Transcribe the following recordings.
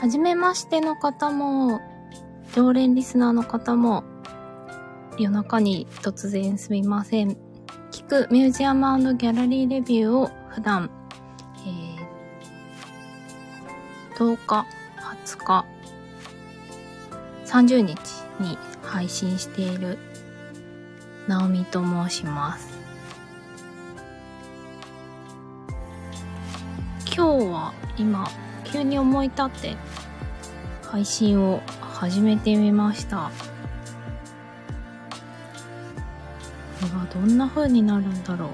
はじめましての方も、常連リスナーの方も、夜中に突然すみません。聞くミュージアムギャラリーレビューを普段、えー、10日、20日、30日に配信している、ナオミと申します。今日は今、急に思い立って配信を始めてみました。これはどんな風になるんだろう。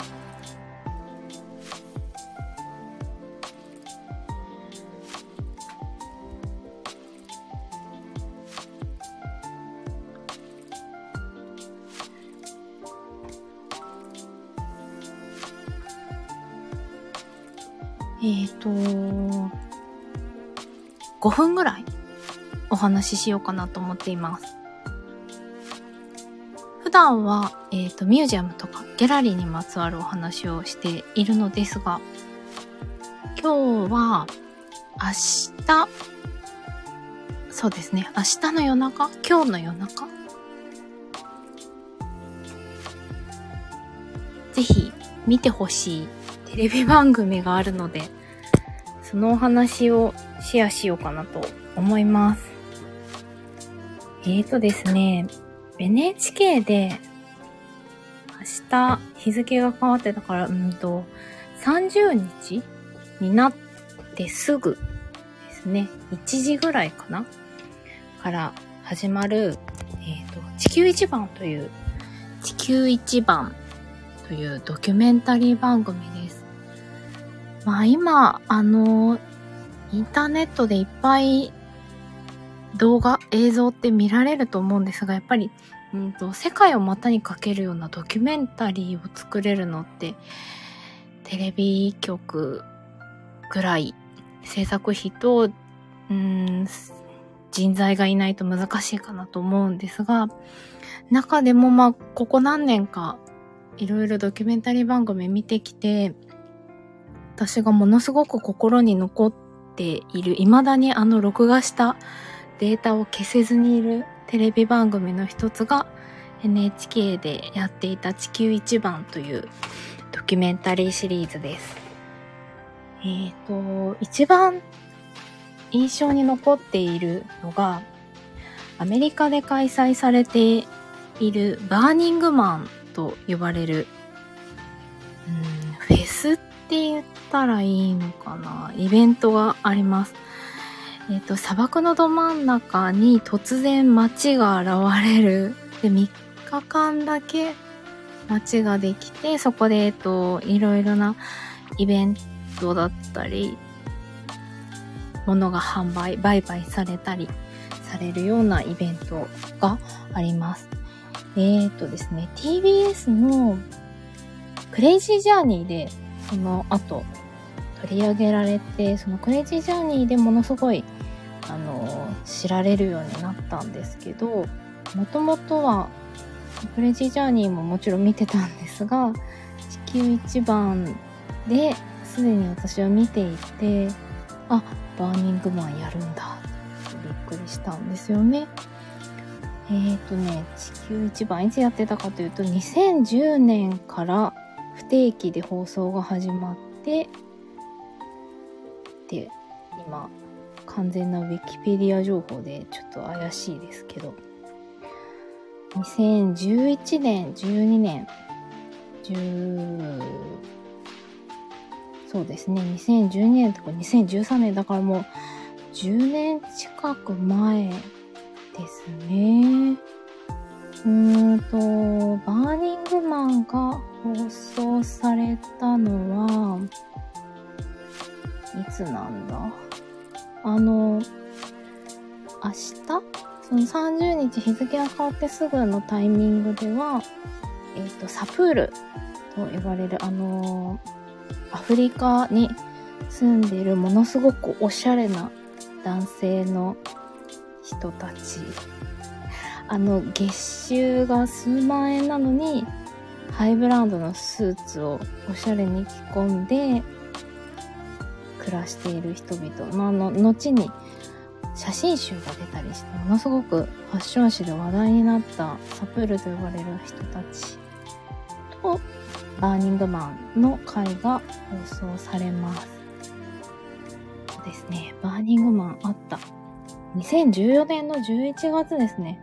えっ、ー、と、5分ぐらいお話ししようかなと思っています。普段は、えっ、ー、と、ミュージアムとかギャラリーにまつわるお話をしているのですが、今日は明日、そうですね、明日の夜中？今日の夜中？ぜひ見てほしいテレビ番組があるので、そのお話をシェアしようかなと思います。えーとですね、NHK で明日日付が変わってたから、うんと、30日になってすぐですね、1時ぐらいかなから始まる、えっ、ー、と、地球一番という、地球一番というドキュメンタリー番組。まあ今、あの、インターネットでいっぱい動画、映像って見られると思うんですが、やっぱり、うんと、世界を股にかけるようなドキュメンタリーを作れるのって、テレビ局ぐらい制作費と、うん、人材がいないと難しいかなと思うんですが、中でもまあ、ここ何年か、いろいろドキュメンタリー番組見てきて、私がものすごく心に残っている、未だにあの録画したデータを消せずにいるテレビ番組の一つが NHK でやっていた地球一番というドキュメンタリーシリーズです。えっ、ー、と、一番印象に残っているのがアメリカで開催されているバーニングマンと呼ばれる、うん、フェスって言ったらいいのかな？イベントがあります。えっ、と、砂漠のど真ん中に突然街が現れる。で、3日間だけ街ができて、そこで、えっ、と、いろいろなイベントだったり、物が販売、売買されたりされるようなイベントがあります。えっ、ー、とですね、TBS のクレイジージャーニーでその後取り上げられて、そのクレイジージャーニーでものすごいあの知られるようになったんですけどもともとはクレイジージャーニーももちろん見てたんですが地球一番ですでに私は見ていてあバーニングマンやるんだっびっくりしたんですよね。えっ、ー、とね地球一番いつやってたかというと2010年から不定期で放送が始まってで今完全なウィキペディア情報でちょっと怪しいですけど、2011年、12年、10、そうですね、2012年とか2013年だからもう10年近く前ですね。うーんと、バーニングマンが放送されたのは、いつなんだ？あの、明日？その30日日付が変わってすぐのタイミングでは、えっ、ー、と、サプールと呼ばれる、あのアフリカに住んでいるものすごくおしゃれな男性の人たち。あの、月収が数万円なのに、ハイブランドのスーツをおしゃれに着込んで、暮らしている人々、まあ、の後に写真集が出たりして、ものすごくファッション誌で話題になったサプールと呼ばれる人たちと、バーニングマンの回が放送されます。そうですね、バーニングマンあった。2014年の11月ですね。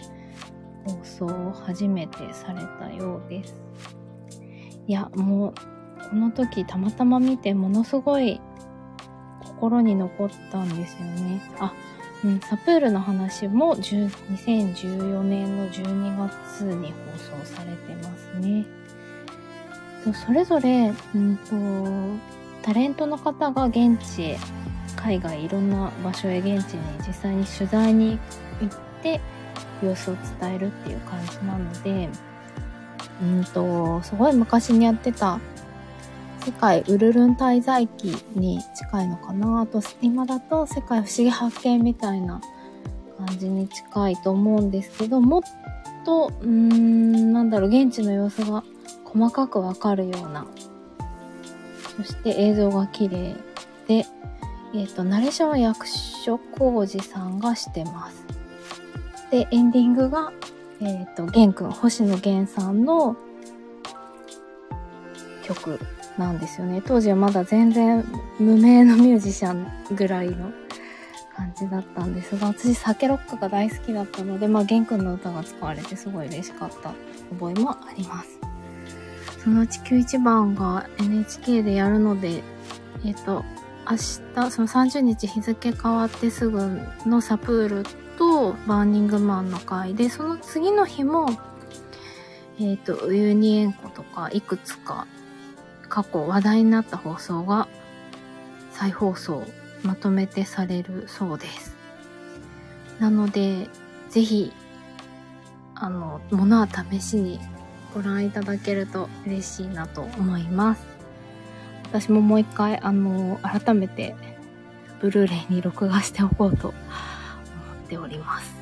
放送を初めてされたようです。いや、もう、この時たまたま見てものすごい心に残ったんですよね。あ、うん、サプールの話も2014年の12月に放送されてますね。それぞれ、うんと、タレントの方が現地へ、海外いろんな場所へ現地に実際に取材に行って様子を伝えるっていう感じなので、うんと、すごい昔にやってた世界ウルルン滞在記に近いのかなあと今だと世界不思議発見みたいな感じに近いと思うんですけどもっとうーんなんだろう現地の様子が細かくわかるような。そして映像が綺麗でえっ、ー、とナレーションは役所広司さんがしてます。でエンディングがえっ、ー、と玄くん星野源さんの曲なんですよね。当時はまだ全然無名のミュージシャンぐらいの感じだったんですが、私酒ロックが大好きだったので、まあ、玄君の歌が使われてすごい嬉しかった覚えもあります。その地球一番が NHK でやるので、えっ、ー、と、明日、その30日日付変わってすぐのサプールとバーニングマンの回で、その次の日も、えっ、ー、と、ウユニ塩湖とかいくつか過去話題になった放送が再放送まとめてされるそうです。なので、ぜひ、あの、ものは試しにご覧いただけると嬉しいなと思います。私ももう一回、あの、改めて、ブルーレイに録画しておこうとております。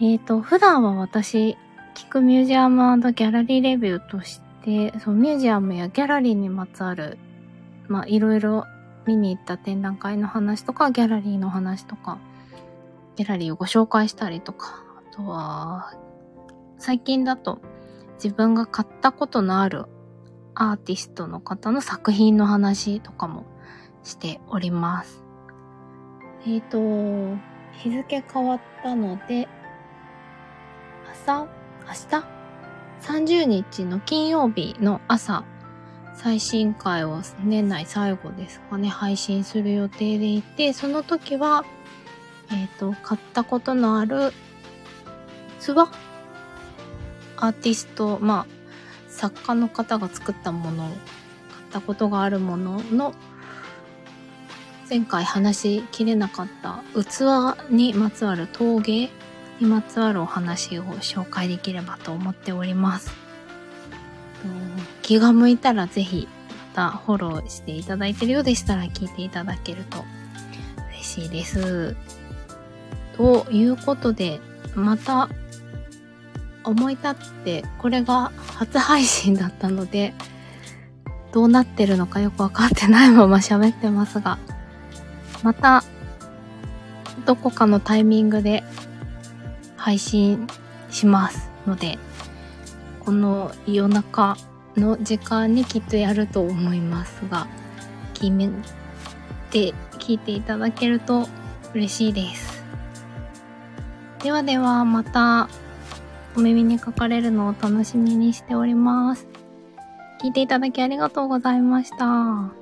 えっ、ー、と、普段は私、聞くミュージアムギャラリーレビューとして、そう、ミュージアムやギャラリーにまつわる、まあ、いろいろ見に行った展覧会の話とか、ギャラリーの話とか、ギャラリーをご紹介したりとか、あとは、最近だと自分が買ったことのあるアーティストの方の作品の話とかもしております。えっ、ー、と、日付変わったので、朝、明日？30日の金曜日の朝、最新回を年内最後ですかね、配信する予定でいて、その時は、えっ、ー、と、買ったことのある器アー？ティスト、まあ、作家の方が作ったもの、買ったことがあるものの、前回話しきれなかった器にまつわる陶芸にまつわるお話を紹介できればと思っております。気が向いたらぜひまたフォローしていただいてるようでしたら聞いていただけると嬉しいです。ということで、また思い立ってこれが初配信だったので、どうなってるのかよくわかってないまま喋ってますが、またどこかのタイミングで配信しますので、この夜中の時間にきっとやると思いますが、決めて聞いていただけると嬉しいです。ではではまたお耳にかかれるのを楽しみにしております。聞いていただきありがとうございました。